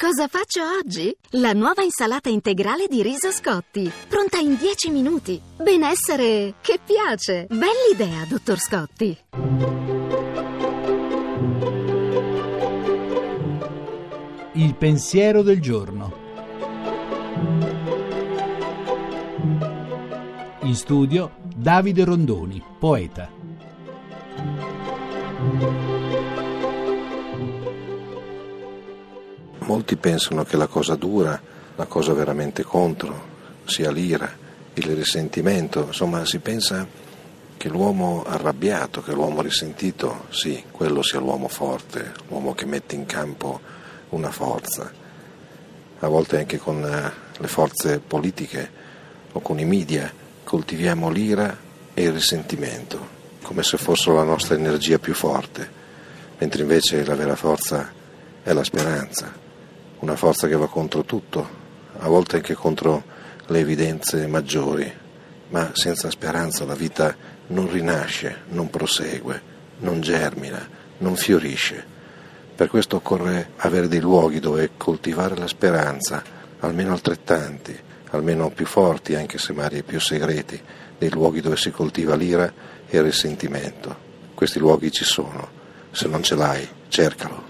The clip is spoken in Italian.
Cosa faccio oggi? La nuova insalata integrale di riso Scotti, pronta in 10 minuti. Benessere che piace. Bell'idea, dottor Scotti. Il pensiero del giorno. In studio Davide Rondoni, poeta. Molti pensano che la cosa dura, la cosa veramente contro, sia l'ira, il risentimento, insomma si pensa che l'uomo arrabbiato, che l'uomo risentito, sì, quello sia l'uomo forte, l'uomo che mette in campo una forza, a volte anche con eh, le forze politiche o con i media coltiviamo l'ira e il risentimento, come se fossero la nostra energia più forte, mentre invece la vera forza è la speranza, una forza che va contro tutto, a volte anche contro le evidenze maggiori, ma senza speranza la vita non rinasce, non prosegue, non germina, non fiorisce. Per questo occorre avere dei luoghi dove coltivare la speranza, almeno altrettanti, almeno più forti, anche se magari più segreti, dei luoghi dove si coltiva l'ira e il risentimento. Questi luoghi ci sono, se non ce l'hai, cercalo.